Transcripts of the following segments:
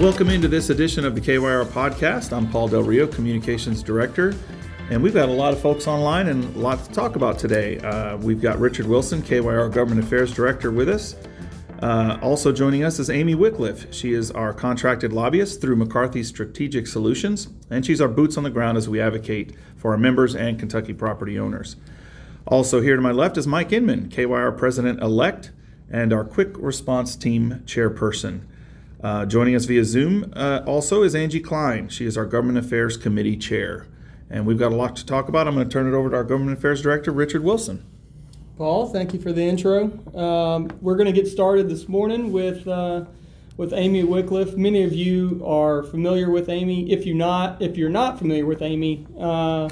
Welcome into this edition of the KYR podcast. I'm Paul Del Rio, Communications Director, and we've got a lot of folks online and a lot to talk about today. Uh, we've got Richard Wilson, KYR Government Affairs Director, with us. Uh, also joining us is Amy Wycliffe. She is our contracted lobbyist through McCarthy Strategic Solutions, and she's our boots on the ground as we advocate for our members and Kentucky property owners. Also, here to my left is Mike Inman, KYR President elect, and our Quick Response Team Chairperson. Uh, joining us via Zoom uh, also is Angie Klein. She is our Government Affairs Committee Chair. And we've got a lot to talk about. I'm going to turn it over to our Government Affairs Director, Richard Wilson. Paul, thank you for the intro. Um, we're going to get started this morning with uh, with Amy Wycliffe. Many of you are familiar with Amy. If you're not, if you're not familiar with Amy, uh,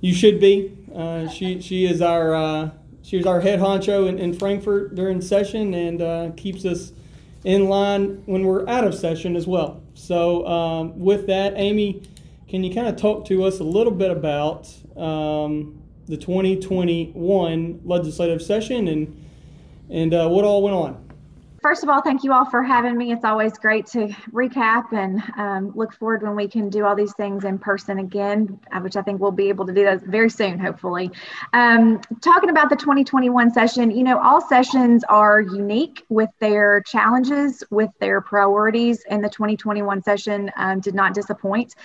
you should be. Uh, she she is our uh, she is our head honcho in, in Frankfort during session and keeps us in line when we're out of session as well. So, um, with that, Amy, can you kind of talk to us a little bit about um, the 2021 legislative session and and uh, what all went on? First of all, thank you all for having me. It's always great to recap and um, look forward when we can do all these things in person again, uh, which I think we'll be able to do that very soon, hopefully. Um, talking about the 2021 session, you know, all sessions are unique with their challenges, with their priorities, and the 2021 session um, did not disappoint.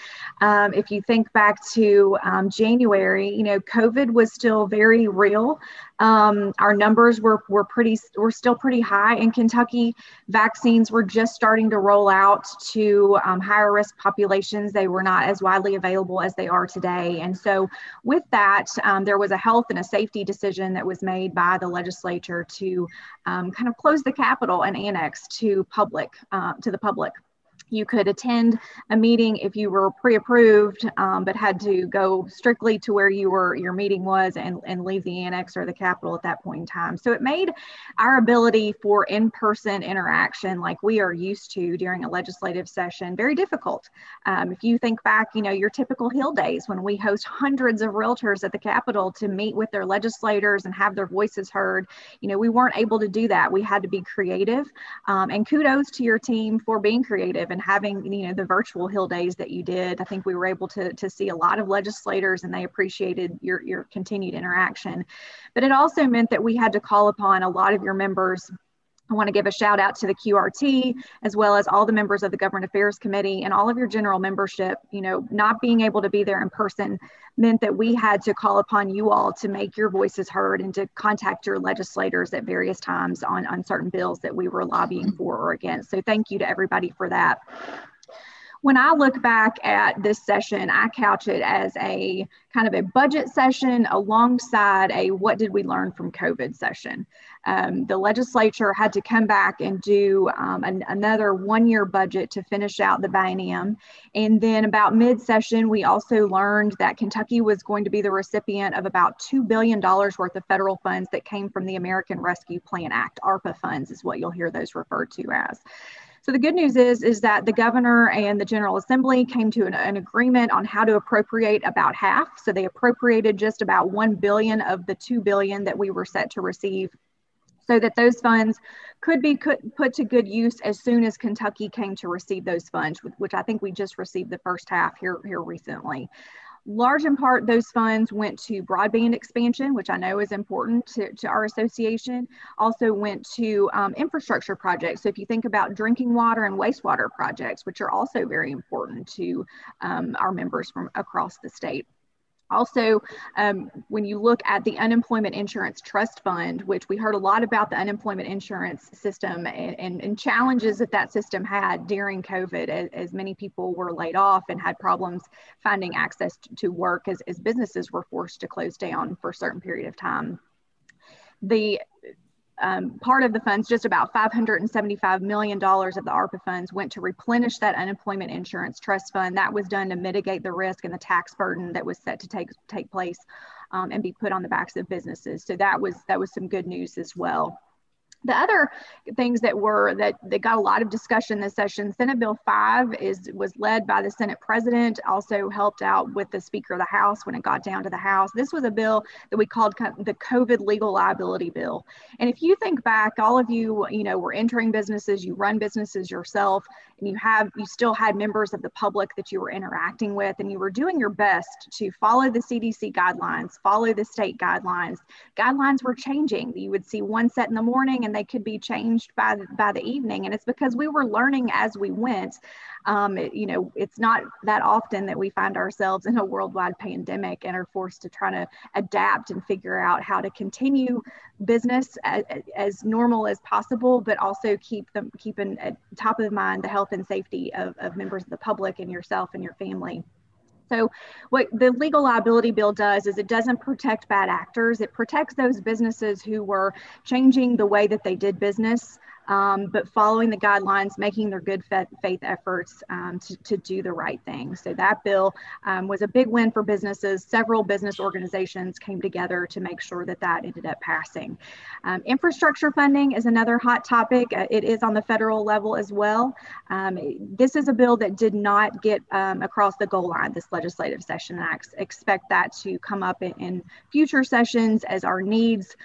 Um, if you think back to um, January, you know, COVID was still very real. Um, our numbers were, were pretty were still pretty high in Kentucky. Vaccines were just starting to roll out to um, higher risk populations. They were not as widely available as they are today. And so, with that, um, there was a health and a safety decision that was made by the legislature to um, kind of close the Capitol and annex to public uh, to the public you could attend a meeting if you were pre-approved um, but had to go strictly to where you were your meeting was and, and leave the annex or the capitol at that point in time. So it made our ability for in-person interaction like we are used to during a legislative session very difficult. Um, if you think back you know your typical hill days when we host hundreds of realtors at the capitol to meet with their legislators and have their voices heard you know we weren't able to do that. We had to be creative. Um, and kudos to your team for being creative and having you know the virtual hill days that you did i think we were able to, to see a lot of legislators and they appreciated your, your continued interaction. But it also meant that we had to call upon a lot of your members I want to give a shout out to the QRT as well as all the members of the Government Affairs Committee and all of your general membership. You know, not being able to be there in person meant that we had to call upon you all to make your voices heard and to contact your legislators at various times on, on certain bills that we were lobbying for or against. So thank you to everybody for that when I look back at this session, I couch it as a kind of a budget session alongside a what did we learn from COVID session. Um, the legislature had to come back and do um, an, another one year budget to finish out the biennium. And then about mid session, we also learned that Kentucky was going to be the recipient of about $2 billion worth of federal funds that came from the American Rescue Plan Act. ARPA funds is what you'll hear those referred to as. So the good news is, is that the governor and the General Assembly came to an, an, agreement on how to appropriate about half. So they appropriated just about 1 billion of the 2 billion that we were set to receive so that those funds could be put to good use as soon as Kentucky came to receive those funds, which I think we just received the first half here, here recently large in part, those funds went to broadband expansion, which I know is important to, to our association. Also went to um, infrastructure projects. So if you think about drinking water and wastewater projects, which are also very important to um, our members from across the state. Also, um, when you look at the Unemployment Insurance Trust Fund, which we heard a lot about the unemployment insurance system and, and, and challenges that that system had during COVID, as, as, many people were laid off and had problems finding access to work as, as businesses were forced to close down for a certain period of time. The um, part of the funds, just about $575 million of the ARPA funds went to replenish that unemployment insurance trust fund. That was done to mitigate the risk and the tax burden that was set to take, take place um, and be put on the backs of businesses. So that was, that was some good news as well. The other things that were that, that got a lot of discussion this session senate bill 5 is was led by the senate president also helped out with the speaker of the house when it got down to the house. This was a bill that we called the covid legal liability bill. And if you think back all of you you know were entering businesses you run businesses yourself and you have you still had members of the public that you were interacting with and you were doing your best to follow the cdc guidelines follow the state guidelines. Guidelines were changing. You would see one set in the morning and they could be changed by by the evening. And it's because we were learning as we went. Um, it, you know it's not that often that we find ourselves in a worldwide pandemic and are forced to try to adapt and figure out how to continue business as, as normal as possible but also keep them keeping at top of mind the health and safety of, of members of the public and yourself and your family so, what the legal liability bill does is it doesn't protect bad actors. It protects those businesses who were changing the way that they did business um, but following the guidelines, making their good faith efforts um, to, to do the right thing. So that bill um, was a big win for businesses. Several business organizations came together to make sure that that ended up passing. Um, infrastructure funding is another hot topic. Uh, it is on the federal level as well. Um, this is a bill that did not get um, across the goal line this legislative session. I ex- expect that to come up in, in future sessions as our needs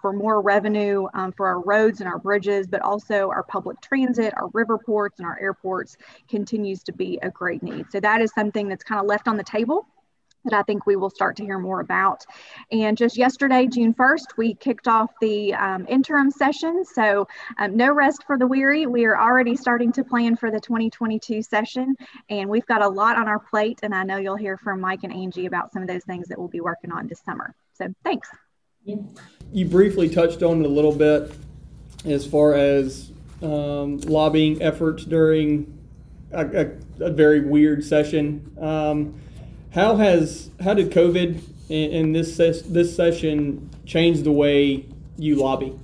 for more revenue for our roads and our bridges, but but also our public transit, our river ports, and our airports continues to be a great need. So that is something that's kind of left on the table that I think we will start to hear more about. And just yesterday, June 1st, we kicked off the um, interim session. So, um, no rest for the weary. We are already starting to plan for the 2022 session, and we've got a lot on our plate. And I know you'll hear from Mike and Angie about some of those things that we'll be working on this summer. So, thanks. You briefly touched on it a little bit as far as um, lobbying efforts during a, a, a very weird session. Um, how has how did COVID in, this ses- this session change the way you lobby?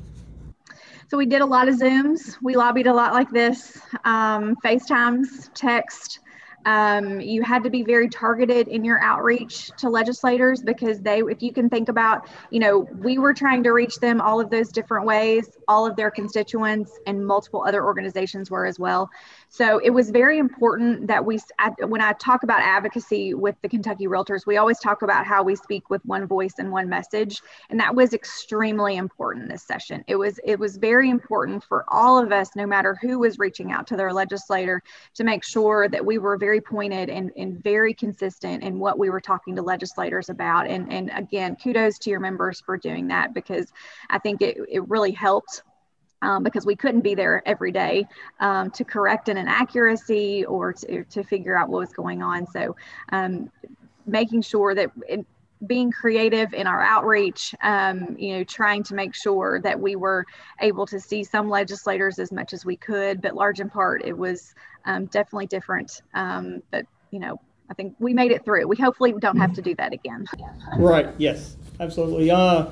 So we did a lot of Zooms. We lobbied a lot like this, um, FaceTimes, text. Um, you had to be very targeted in your outreach to legislators because they, if you can think about, you know, we were trying to reach them all of those different ways, all of their constituents, and multiple other organizations were as well. So it was very important that we, when I talk about advocacy with the Kentucky Realtors, we always talk about how we speak with one voice and one message, and that was extremely important this session. It was it was very important for all of us, no matter who was reaching out to their legislator, to make sure that we were very pointed and, and very consistent in what we were talking to legislators about. And and again, kudos to your members for doing that because I think it, it really helped um, because we couldn't be there every day um, to correct an inaccuracy or to, to figure out what was going on. So, um, making sure that it, being creative in our outreach, um, you know, trying to make sure that we were able to see some legislators as much as we could, but large in part, it was um, definitely different. Um, but, you know, I think we made it through. We hopefully don't have to do that again. Right. Yes, absolutely. Uh,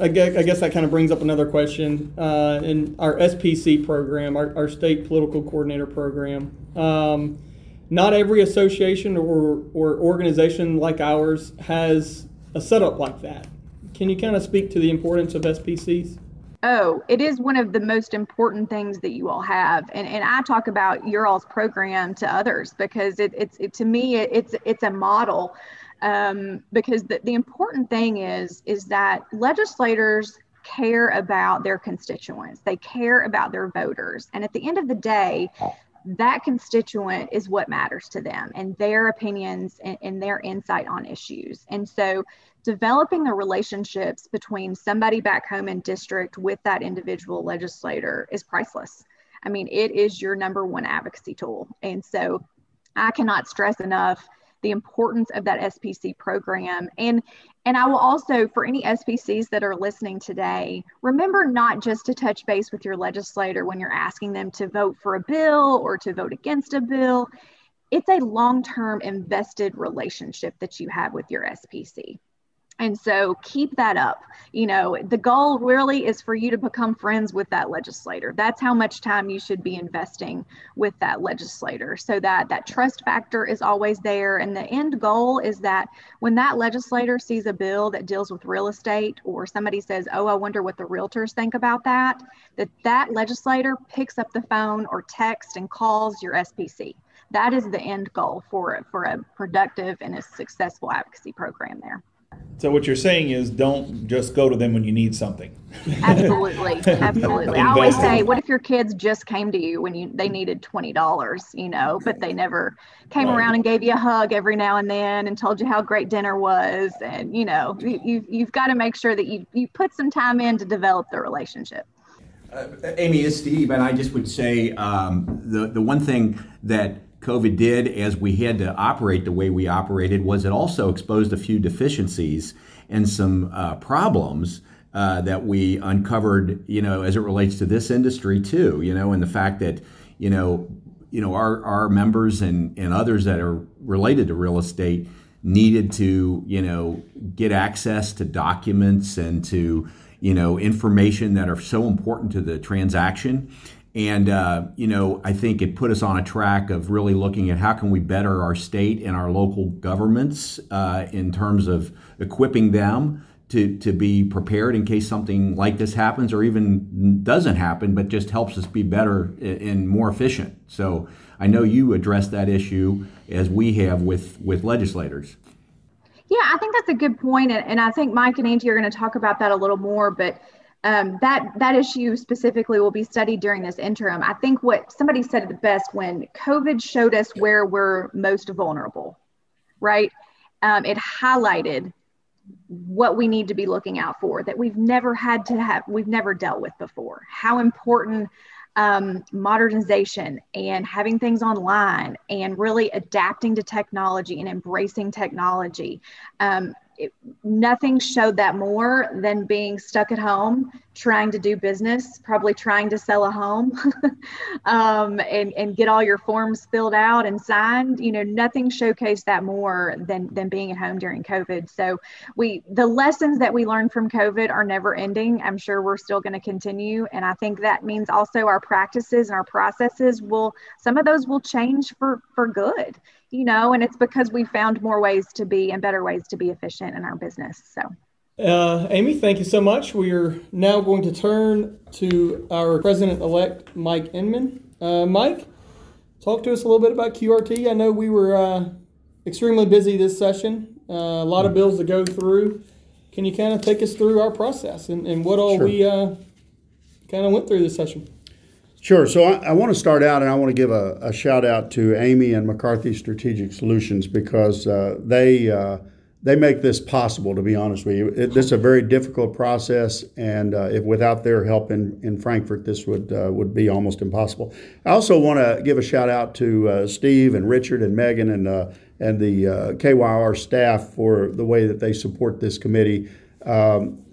I guess, that kind of brings up another question. Uh, in our SPC program, our, our state political coordinator program, um, not every association or, or organization like ours has a setup like that. Can you kind of speak to the importance of SPCs? Oh, it is one of the most important things that you all have, and and I talk about your all's program to others because it, it's it, to me it, it's it's a model um, because the, the important thing is is that legislators care about their constituents they care about their voters and at the end of the day that constituent is what matters to them and their opinions and, and, their insight on issues. And so, developing the relationships between somebody back home in district with that individual legislator is priceless. I mean, it is your number one advocacy tool. And so, I cannot stress enough the importance of that SPC program. And and I will also, for any SPCs that are listening today, remember not just to touch base with your legislator when you're asking them to vote for a bill or to vote against a bill. It's a long term invested relationship that you have with your SPC. And so keep that up. You know, the goal really is for you to become friends with that legislator. That's how much time you should be investing with that legislator so that that trust factor is always there. And the end goal is that when that legislator sees a bill that deals with real estate or somebody says, "Oh, I wonder what the realtors think about that," that that legislator picks up the phone or text and calls your SPC. That is the end goal for for a productive and a successful advocacy program there. So what you're saying is don't just go to them when you need something. Absolutely, absolutely. I always say, what if your kids just came to you when you they needed twenty dollars, you know, but they never came right. around and gave you a hug every now and then and told you how great dinner was, and you know, you you've got to make sure that you you put some time in to develop the relationship. Uh, Amy is Steve, and I just would say um, the the one thing that COVID did as we had to operate the way we operated was it also exposed a few deficiencies and some uh, problems uh, that we uncovered, you know, as it relates to this industry too, you know, and the fact that, you know, you know, our, our members and, and others that are related to real estate needed to, you know, get access to documents and to, you know, information that are so important to the transaction. And uh, you know, I think it put us on a track of really looking at how can we better our state and our local governments uh, in terms of equipping them to to be prepared in case something like this happens or even doesn't happen, but just helps us be better and more efficient. So I know you address that issue as we have with with legislators. Yeah, I think that's a good point, and, and I think Mike and Angie are going to talk about that a little more, but um, that that issue specifically will be studied during this interim. I think what somebody said the best when COVID showed us where we're most vulnerable, right? Um, it highlighted what we need to be looking out for that we've never had to have, we've never dealt with before. How important um, modernization and having things online and really adapting to technology and embracing technology um, it, nothing showed that more than being stuck at home trying to do business probably trying to sell a home um, and, and get all your forms filled out and signed. You know nothing showcased that more than than being at home during covid. So we the lessons that we learned from covid are never ending. I'm sure we're still going to continue and i think that means also our practices and our processes will some of those will change for for good you know, and it's because we found more ways to be and better ways to be efficient in our business. So. Uh, Amy, thank you so much. We are now going to turn to our president elect, Mike Inman. Uh, Mike, talk to us a little bit about QRT. I know we were uh, extremely busy this session, uh, a lot of bills to go through. Can you kind of take us through our process and, and what all sure. we uh, kind of went through this session? Sure. So I, I, want to start out and I want to give a, a, shout out to Amy and McCarthy Strategic Solutions because uh, they uh, they make this possible. To be honest with you, it, this is a very difficult process, and uh, if without their help in, in Frankfort, this would uh, would be almost impossible. I also want to give a shout out to uh, Steve and Richard and Megan and uh, and the KYR staff for the way that they support this committee. Um,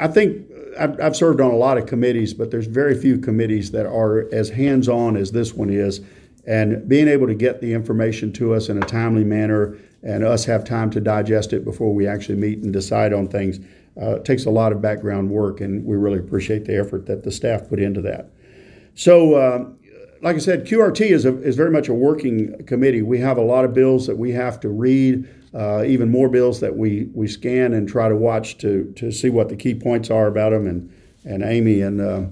I think I've, I've served on a lot of committees, but there's very few committees that are as hands on as this one is. And being able to get the information to us in a timely manner and us have time to digest it before we actually meet and decide on things uh, takes a lot of background work, and we really appreciate the effort that the staff put into that. So, uh, like I said, QRT is, a, is very much a working committee. We have a lot of bills that we have to read uh, even more bills that we, we scan and try to watch to, to see what the key points are about them. And, and Amy and uh,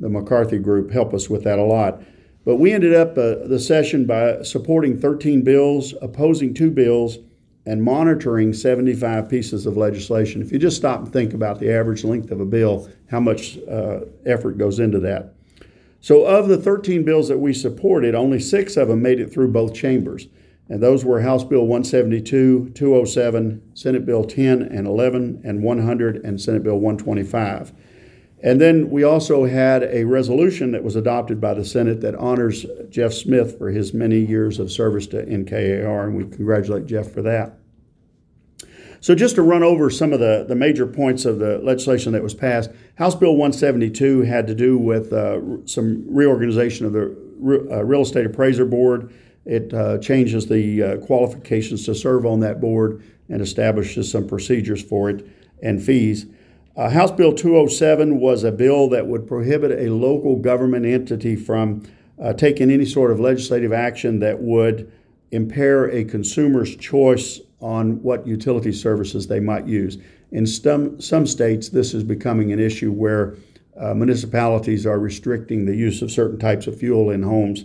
the McCarthy group help us with that a lot. But we ended up uh, the session by supporting 13 bills, opposing two bills, and monitoring 75 pieces of legislation. If you just stop and think about the average length of a bill, how much uh, effort goes into that. So, of the 13 bills that we supported, only six of them made it through both chambers. And those were House Bill 172, 207, Senate Bill 10 and 11, and 100, and Senate Bill 125. And then we also had a resolution that was adopted by the Senate that honors Jeff Smith for his many years of service to NKAR, and we congratulate Jeff for that. So, just to run over some of the, the major points of the legislation that was passed, House Bill 172 had to do with uh, some reorganization of the uh, Real Estate Appraiser Board It uh, changes the uh, qualifications to serve on that board and establishes some procedures for it and fees. Uh, House Bill 207 was a bill that would prohibit a local government entity from uh, taking any sort of legislative action that would impair a consumer's choice on what utility services they might use. In some, some states, this is becoming an issue where uh, municipalities are restricting the use of certain types of fuel in homes,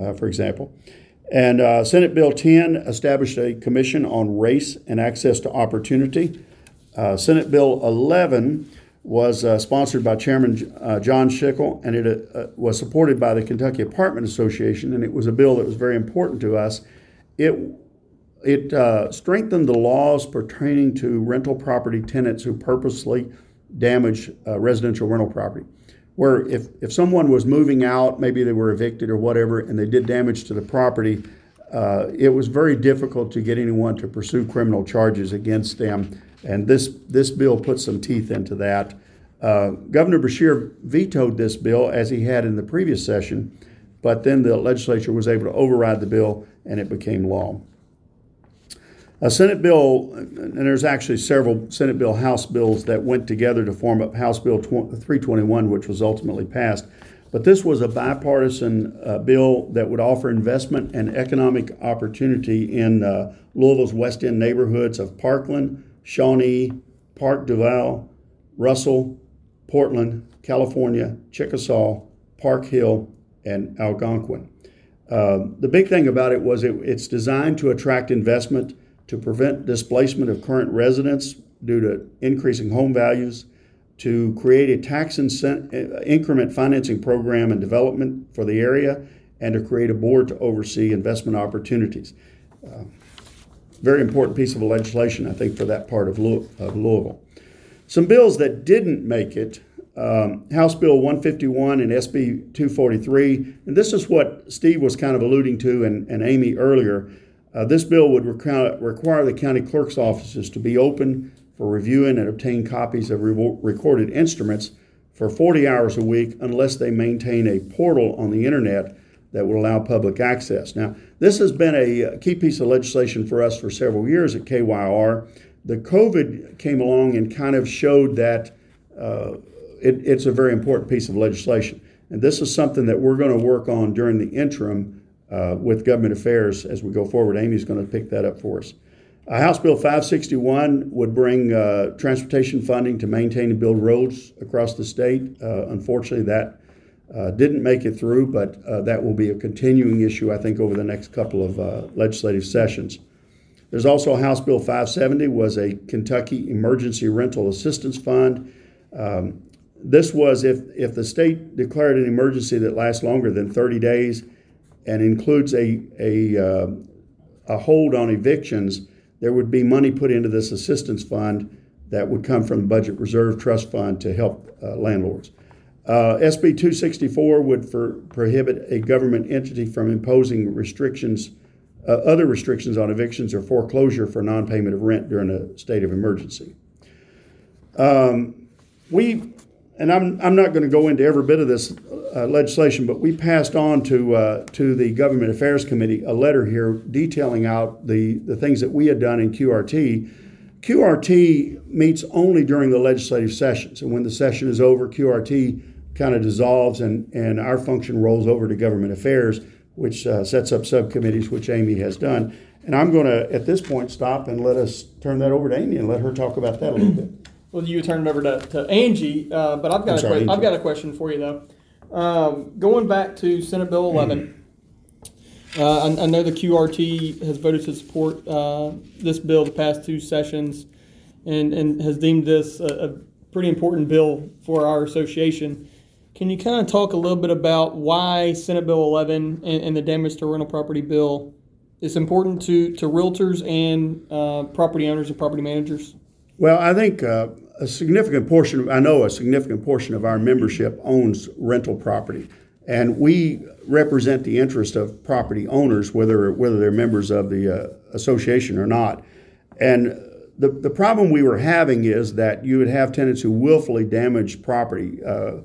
uh, for example. And uh, Senate Bill 10 established a commission on race and access to opportunity. Uh, Senate Bill 11 was uh, sponsored by Chairman uh, John Schickel, and it was supported by the Kentucky Apartment Association, and it was a bill that was very important to us. It it uh, strengthened the laws pertaining to rental property tenants who purposely damage uh, residential rental property. Where if, if someone was moving out, maybe they were evicted or whatever, and they did damage to the property, uh, it was very difficult to get anyone to pursue criminal charges against them. And this, this bill put some teeth into that. Uh, Governor Beshear vetoed this bill as he had in the previous session, but then the legislature was able to override the bill and it became law. A Senate bill, and there's actually several Senate bill, House bills that went together to form up House Bill 321, which was ultimately passed. But this was a bipartisan uh, bill that would offer investment and economic opportunity in uh, Louisville's West End neighborhoods of Parkland, Shawnee, Park DuValle, Russell, Portland, California, Chickasaw, Park Hill, and Algonquin. Uh, the big thing about it was it, it's designed to attract investment to prevent displacement of current residents due to increasing home values, to create a tax increment financing program and development for the area, and to create a board to oversee investment opportunities. Uh, very important piece of legislation, I think, for that part of, of Louisville. Some bills that didn't make it um, House Bill 151 and SB 243, and this is what Steve was kind of alluding to and, and Amy earlier. Uh, this bill would require, require the county clerk's offices to be open for reviewing and obtain copies of re- recorded instruments for 40 hours a week unless they maintain a portal on the internet that would allow public access. Now, this has been a key piece of legislation for us for several years at KYR. The COVID came along and kind of showed that uh, it, it's a very important piece of legislation. And this is something that we're going to work on during the interim uh, with government affairs as we go forward. Amy's going to pick that up for us. Uh, House Bill 561 would bring uh, transportation funding to maintain and build roads across the state. Uh, unfortunately, that uh, didn't make it through, but uh, that will be a continuing issue, I think, over the next couple of legislative sessions. There's also House Bill 570 was a Kentucky Emergency Rental Assistance Fund. Um, this was if, if the state declared an emergency that lasts longer than 30 days, and includes a, a, uh, a hold on evictions, there would be money put into this assistance fund that would come from the Budget Reserve Trust Fund to help uh, landlords. Uh, SB 264 would for, prohibit a government entity from imposing restrictions, uh, other restrictions on evictions or foreclosure for non payment of rent during a state of emergency. Um, we and I'm, I'm not going to go into every bit of this uh, legislation, but we passed on to, uh, to the Government Affairs Committee a letter here detailing out the, the things that we had done in QRT. QRT meets only during the legislative sessions, and when the session is over, QRT kind of dissolves and, and our function rolls over to Government Affairs, which uh, sets up subcommittees, which Amy has done. And I'm going to, at this point, stop and let us turn that over to Amy and let her talk about that a little bit. Well, you turn it over to, to Angie, uh, but I've got sorry, a que- I've got a question for you though. Um, going back to Senate Bill 11, uh, I, I know the QRT has voted to support uh, this bill the past two sessions, and and has deemed this a, a pretty important bill for our association. Can you kind of talk a little bit about why Senate Bill 11 and, and the damage to rental property bill is important to, to realtors and uh, property owners and property managers? Well, I think uh, a significant portion, I know a significant portion of our membership owns rental property. And we represent the interest of property owners, whether, whether they're members of the uh, association or not. And the, the problem we were having is that you would have tenants who willfully damage property. Uh,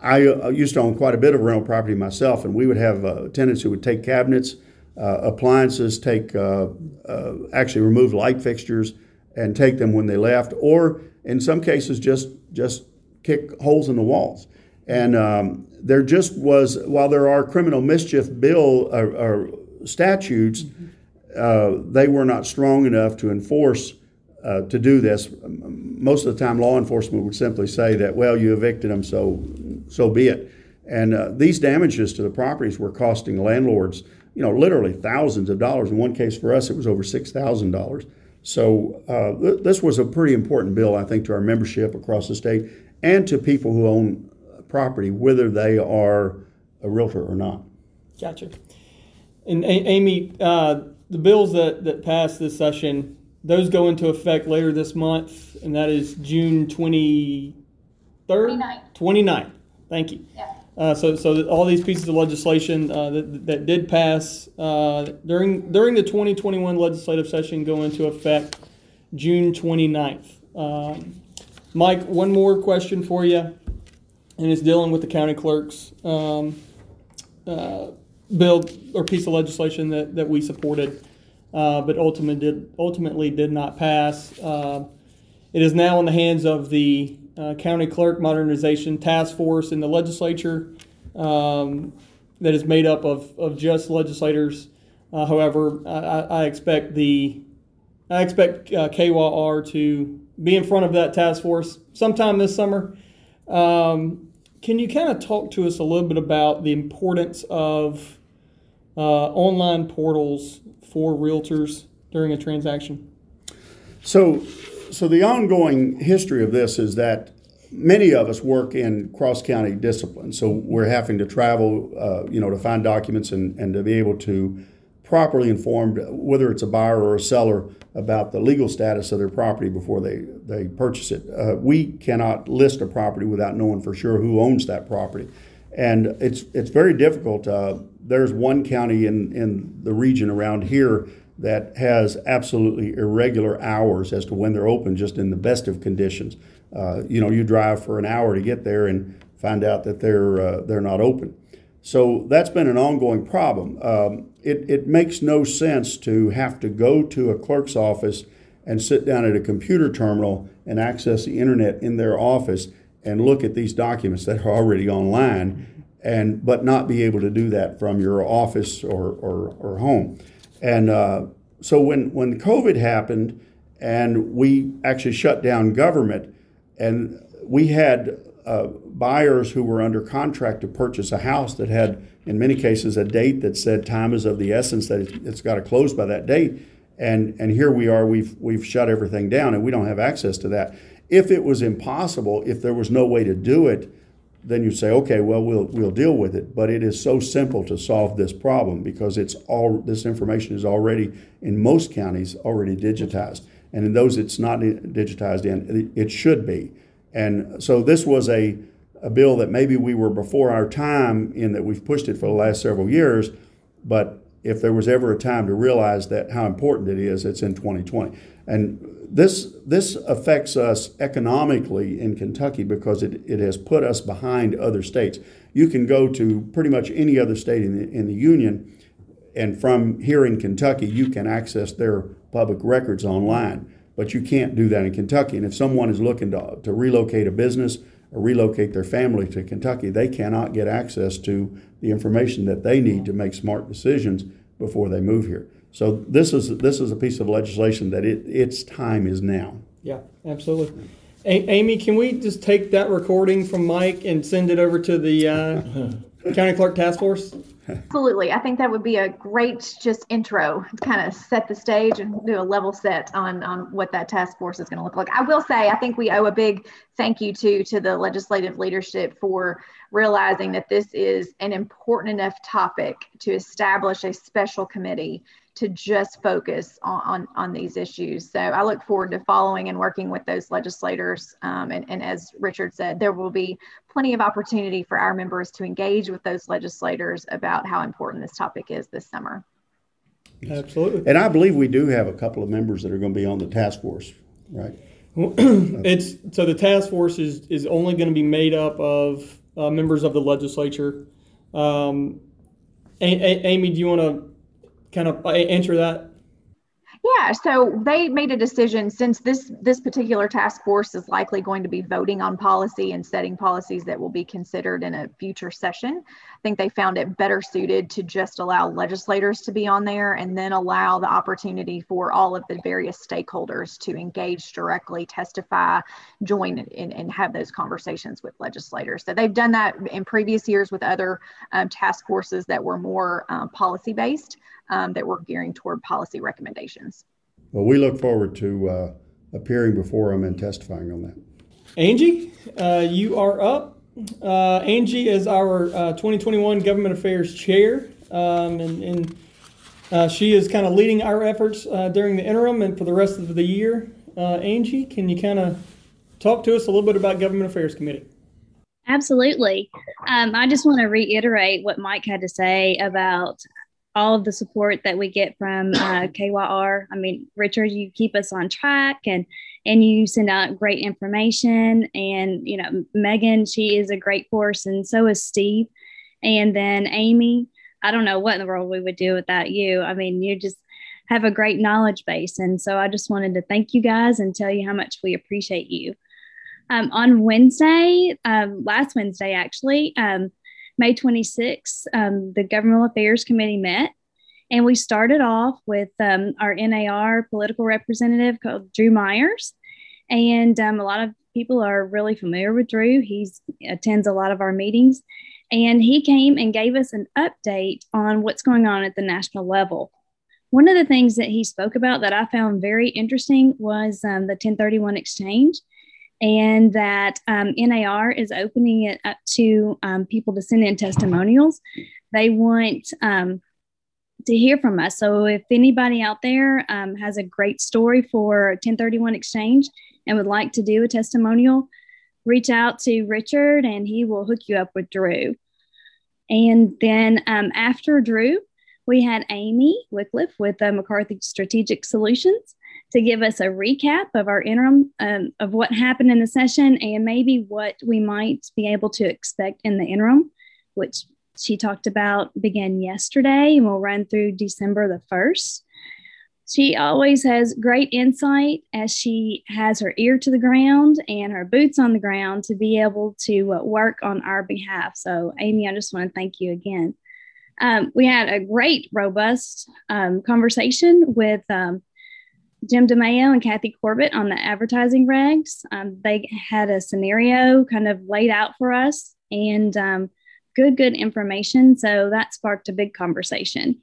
I uh, used to own quite a bit of rental property myself, and we would have uh, tenants who would take cabinets uh, appliances, take uh, actually remove light fixtures and take them when they left, or in some cases just just kick holes in the walls. And um, there just was, while there are criminal mischief bill or, or statutes, uh, they were not strong enough to enforce uh, to do this. Most of the time, law enforcement would simply say that, well, you evicted them, so so be it. And uh, these damages to the properties were costing landlords, you know, literally thousands of dollars. In one case for us, it was over six thousand dollars. So uh, th- this was a pretty important bill, I think, to our membership across the state and to people who own property, whether they are a realtor or not. Gotcha. And A- Amy, uh, the bills that, that passed this session, those go into effect later this month, and that is June 23rd? 29th. 29th. Thank you. Yeah. Uh, so, so all these pieces of legislation uh, that, that did pass uh, during during the 2021 legislative session go into effect June 29th. Um, Mike, one more question for you, and it's dealing with the county clerk's um, uh, bill or piece of legislation that, that we supported, uh, but ultimately did ultimately did not pass. Uh, it is now in the hands of the uh, County Clerk Modernization Task Force in the legislature um, that is made up of, of just legislators. Uh, however, I, I expect the I expect uh, KYR to be in front of that task force sometime this summer. Um, can you kind of talk to us a little bit about the importance of uh, online portals for realtors during a transaction? So, so the ongoing history of this is that many of us work in cross county disciplines, So we're having to travel, uh, you know, to find documents and, and to be able to properly informed, whether it's a buyer or a seller, about the legal status of their property before they, they purchase it. Uh, we cannot list a property without knowing for sure who owns that property. And it's, it's very difficult. Uh, there's one county in, in the region around here that has absolutely irregular hours as to when they're open, just in the best of conditions. Uh, you know, you drive for an hour to get there and find out that they're, uh, they're not open. So that's been an ongoing problem. Um, it, it makes no sense to have to go to a clerk's office and sit down at a computer terminal and access the internet in their office and look at these documents that are already online and but not be able to do that from your office or, or, or home. And uh, so when, when COVID happened and we actually shut down government and we had uh, buyers who were under contract to purchase a house that had, in many cases, a date that said time is of the essence, that it's, it's got to close by that date. And, and here we are, we've, we've shut everything down and we don't have access to that. If it was impossible, if there was no way to do it, then you say, okay, well, we'll, we'll deal with it. But it is so simple to solve this problem because it's all, this information is already, in most counties, already digitized. And in those it's not digitized in, it should be. And so this was a, a bill that maybe we were before our time in that we've pushed it for the last several years, but if there was ever a time to realize that how important it is, it's in 2020. And this this affects us economically in Kentucky because it, it has put us behind other states. You can go to pretty much any other state in the, in the union, and from here in Kentucky, you can access their public records online but you can't do that in Kentucky. And if someone is looking to, to relocate a business or relocate their family to Kentucky, they cannot get access to the information that they need to make smart decisions before they move here. So this is this is a piece of legislation that it, its time is now. Yeah, absolutely. A- Amy, can we just take that recording from Mike and send it over to the uh, county clerk task force? Absolutely. I think that would be a great just intro to kind of set the stage and do a level set on, on what that task force is going to look like. I will say, I think we owe a big thank you to, to the legislative leadership for realizing that this is an important enough topic to establish a special committee to just focus on, on, on, these issues. So I look forward to following and working with those legislators. Um, and, and as Richard said, there will be plenty of opportunity for our members to engage with those legislators about how important this topic is this summer. Absolutely. And I believe we do have a couple of members that are going to be on the task force, right? it's so the task force is, is only going to be made up of uh, members of the legislature. Um, a- a- Amy, do you want to kind of answer that? Yeah, so they made a decision since this this particular task force is likely going to be voting on policy and setting policies that will be considered in a future session. I think they found it better suited to just allow legislators to be on there and then allow the opportunity for all of the various stakeholders to engage directly, testify, join, and, and have those conversations with legislators. So they've done that in previous years with other um, task forces that were more um, policy based um, that we're gearing toward policy recommendations. Well, we look forward to uh, appearing before them and testifying on that. Angie, uh, you are up. Uh, Angie is our uh, 2021 Government Affairs Chair, um, and, and uh, she is kind of leading our efforts uh, during the interim and for the rest of the year. Angie, can you kind of talk to us a little bit about Government Affairs Committee? Absolutely. Um, I just want to reiterate what Mike had to say about all of the support that we get from uh, KYR. I mean, Richard, you keep us on track and and you send out great information. And you know, Megan, she is a great force, and so is Steve. And then Amy, I don't know what in the world we would do without you. I mean, you just have a great knowledge base, and so I just wanted to thank you guys and tell you how much we appreciate you. Um, on Wednesday, um, last Wednesday actually. Um, May 26th, um, the Governmental Affairs Committee met, and we started off with um, our NAR political representative called Drew Myers. And um, a lot of people are really familiar with Drew. He attends a lot of our meetings, and he came and gave us an update on what's going on at the national level. One of the things that he spoke about that I found very interesting was um, the 1031 exchange and that um, NAR is opening it up to um, people to send in testimonials. They want um, to hear from us. So if anybody out there um, has a great story for 1031 exchange and would like to do a testimonial, reach out to Richard and he will hook you up with Drew. And then um, after Drew, we had Amy Wycliffe with uh, McCarthy Strategic Solutions to give us a recap of our interim um, of what happened in the session and maybe what we might be able to expect in the interim, which she talked about began yesterday and will run through December the 1st. She always has great insight as she has her ear to the ground and her boots on the ground to be able to uh, work on our behalf. So, Amy, I just want to thank you again. Um, we had a great, robust um, conversation with um, Jim DeMayo and Kathy Corbett on the advertising regs. Um, they had a scenario kind of laid out for us and um, good, good information. So that sparked a big conversation.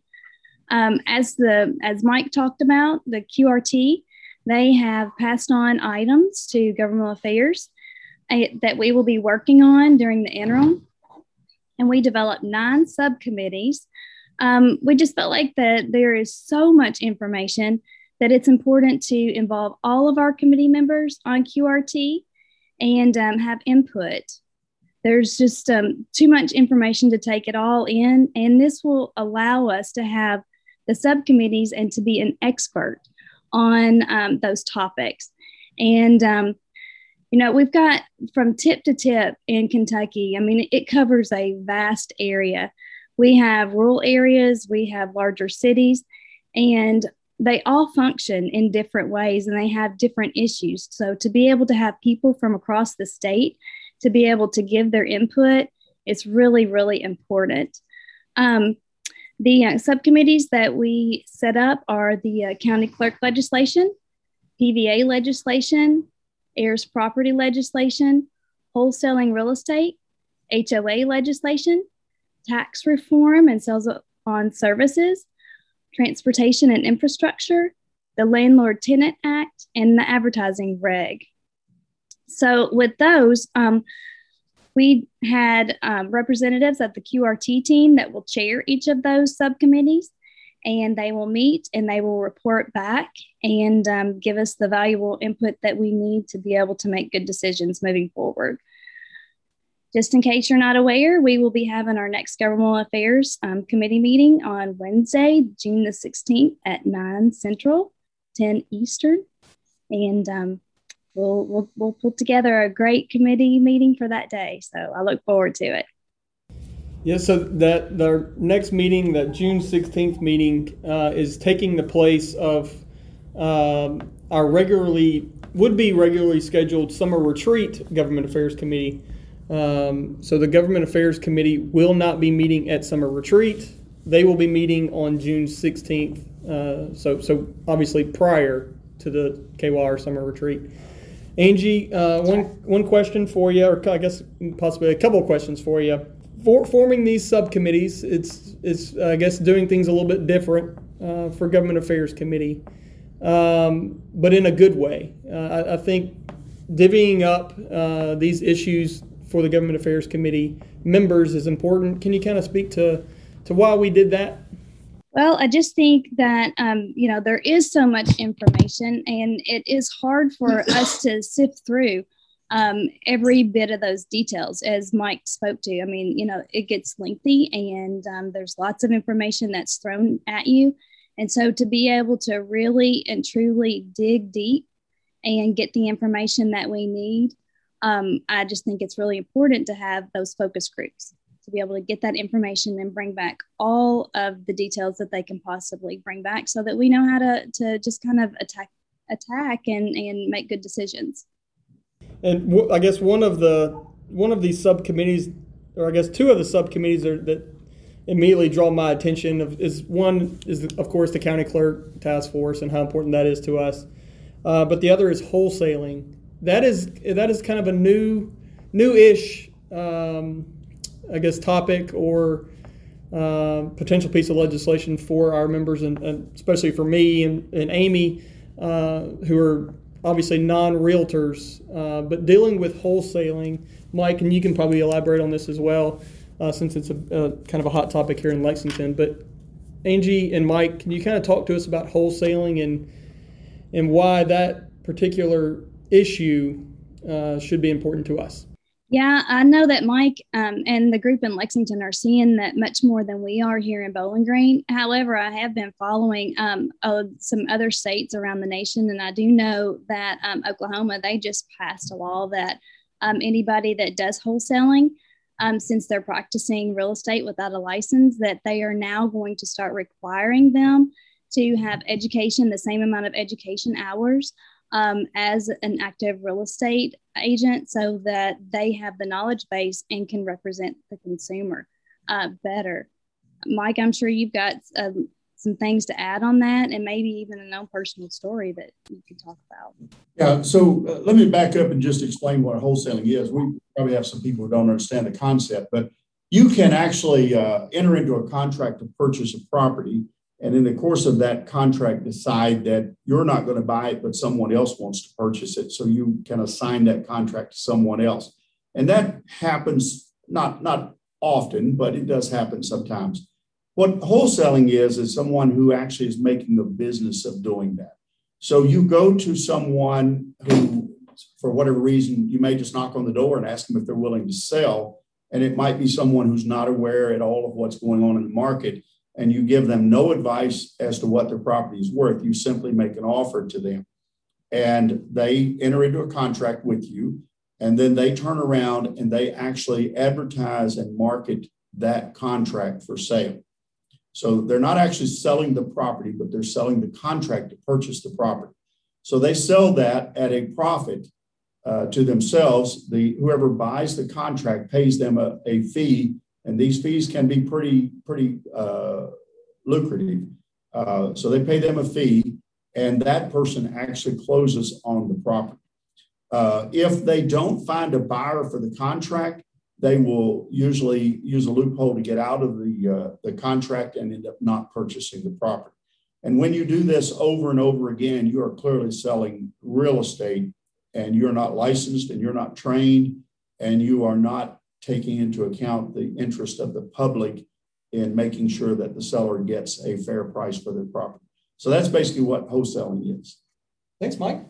Um, as the as Mike talked about, the QRT, they have passed on items to governmental affairs uh, that we will be working on during the interim. And we developed nine subcommittees. Um, we just felt like that there is so much information that it's important to involve all of our committee members on QRT and um, have input. There's just um, too much information to take it all in, and this will allow us to have the subcommittees and to be an expert on um, those topics. And, um, you know, we've got from tip to tip in Kentucky, I mean, it covers a vast area. We have rural areas, we have larger cities, and they all function in different ways and they have different issues. So to be able to have people from across the state to be able to give their input is really, really important. Um, the uh, subcommittees that we set up are the uh, county clerk legislation, PVA legislation, heirs property legislation, wholesaling real estate, HOA legislation, tax reform and sales on services, transportation and infrastructure, the Landlord Tenant Act, and the advertising reg. So, with those, um, we had um, representatives of the QRT team that will chair each of those subcommittees, and they will meet and they will report back and um, give us the valuable input that we need to be able to make good decisions moving forward. Just in case you're not aware, we will be having our next Governmental Affairs um, Committee meeting on Wednesday, June the 16th at 9 Central, 10 Eastern. And um, we'll, we'll, we'll put together a great committee meeting for that day. So I look forward to it. Yeah, so that the next meeting, that June 16th meeting, uh, is taking the place of um, our regularly, would be regularly scheduled summer retreat Government Affairs Committee. Um, so the Government Affairs Committee will not be meeting at summer retreat. They will be meeting on June 16th. Uh, so, so obviously prior to the KYR summer retreat. Angie, uh, one one question for you, or I guess possibly a couple of questions for you. For forming these subcommittees, it's it's I guess doing things a little bit different uh, for Government Affairs Committee, um, but in a good way. Uh, I, I, think divvying up uh, these issues for the Government Affairs Committee members is important. Can you kind of speak to to why we did that? Well, I just think that, um, you know, there is so much information and it is hard for us to sift through um, every bit of those details, as Mike spoke to. I mean, you know, it gets lengthy and um, there's lots of information that's thrown at you. And so to be able to really and truly dig deep and get the information that we need, um, I just think it's really important to have those focus groups to be able to get that information and bring back all of the details that they can possibly bring back so that we know how to, to just kind of attack attack and, and make good decisions. And w- I guess one of the one of these subcommittees, or I guess two of the subcommittees are, that immediately draw my attention of, is one is of course the county clerk task force and how important that is to us, uh, but the other is wholesaling. That is that is kind of a new new-ish um, I guess, topic or uh, potential piece of legislation for our members, and, and especially for me and, and Amy, uh, who are obviously non realtors, uh, but dealing with wholesaling. Mike, and you can probably elaborate on this as well, uh, since it's a, a, kind of a hot topic here in Lexington. But Angie and Mike, can you kind of talk to us about wholesaling and and why that particular issue uh, should be important to us? Yeah, I know that Mike um, and the group in Lexington are seeing that much more than we are here in Bowling Green. However, I have been following um, uh, some other states around the nation, and I do know that um, Oklahoma they just passed a law that um, anybody that does wholesaling, um, since they're practicing real estate without a license, that they are now going to start requiring them to have education, the same amount of education hours um, as an active real estate agent so that they have the knowledge base and can represent the consumer uh, better. Mike, I'm sure you've got uh, some things to add on that and maybe even an own personal story that you can talk about. Yeah, so uh, let me back up and just explain what wholesaling is. We probably have some people who don't understand the concept, but you can actually uh, enter into a contract to purchase a property and in the course of that contract decide that you're not going to buy it but someone else wants to purchase it. So you can assign that contract to someone else. And that happens not not often but it does happen sometimes. What wholesaling is is someone who actually is making a business of doing that. So you go to someone who for whatever reason you may just knock on the door and ask them if they're willing to sell. And it might be someone who's not aware at all of what's going on in the market and you give them no advice as to what their property is worth. You simply make an offer to them and they enter into a contract with you. And then they turn around and they actually advertise and market that contract for sale. So they're not actually selling the property, but they're selling the contract to purchase the property. So they sell that at a profit uh, to themselves. The whoever buys the contract pays them a, a fee and these fees can be pretty pretty uh, lucrative. Uh, so they pay them a fee, and that person actually closes on the property. Uh, if they don't find a buyer for the contract, they will usually use a loophole to get out of the uh, the contract and end up not purchasing the property. And when you do this over and over again, you are clearly selling real estate, and you're not licensed, and you're not trained, and you are not taking into account the interest of the public in making sure that the seller gets a fair price for their property. So that's basically what wholesaling is. Thanks, Mike.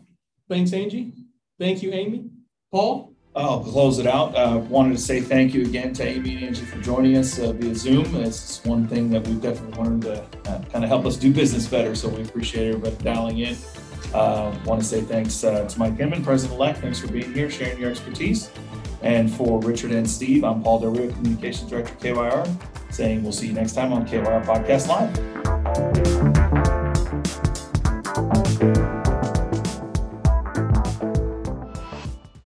Thanks, Angie. Thank you, Amy. Paul? I'll close it out. Uh, wanted to say thank you again to Amy and Angie for joining us uh, via Zoom. It's one thing that we've definitely learned to uh, kind of help us do business better. So we appreciate everybody dialing in. Uh, want to say thanks uh, to Mike Inman, President-elect. Thanks for being here, sharing your expertise. And for Richard and Steve, I'm Paul Rio, Communications Director, KYR, saying we'll see you next time on KYR Podcast Live.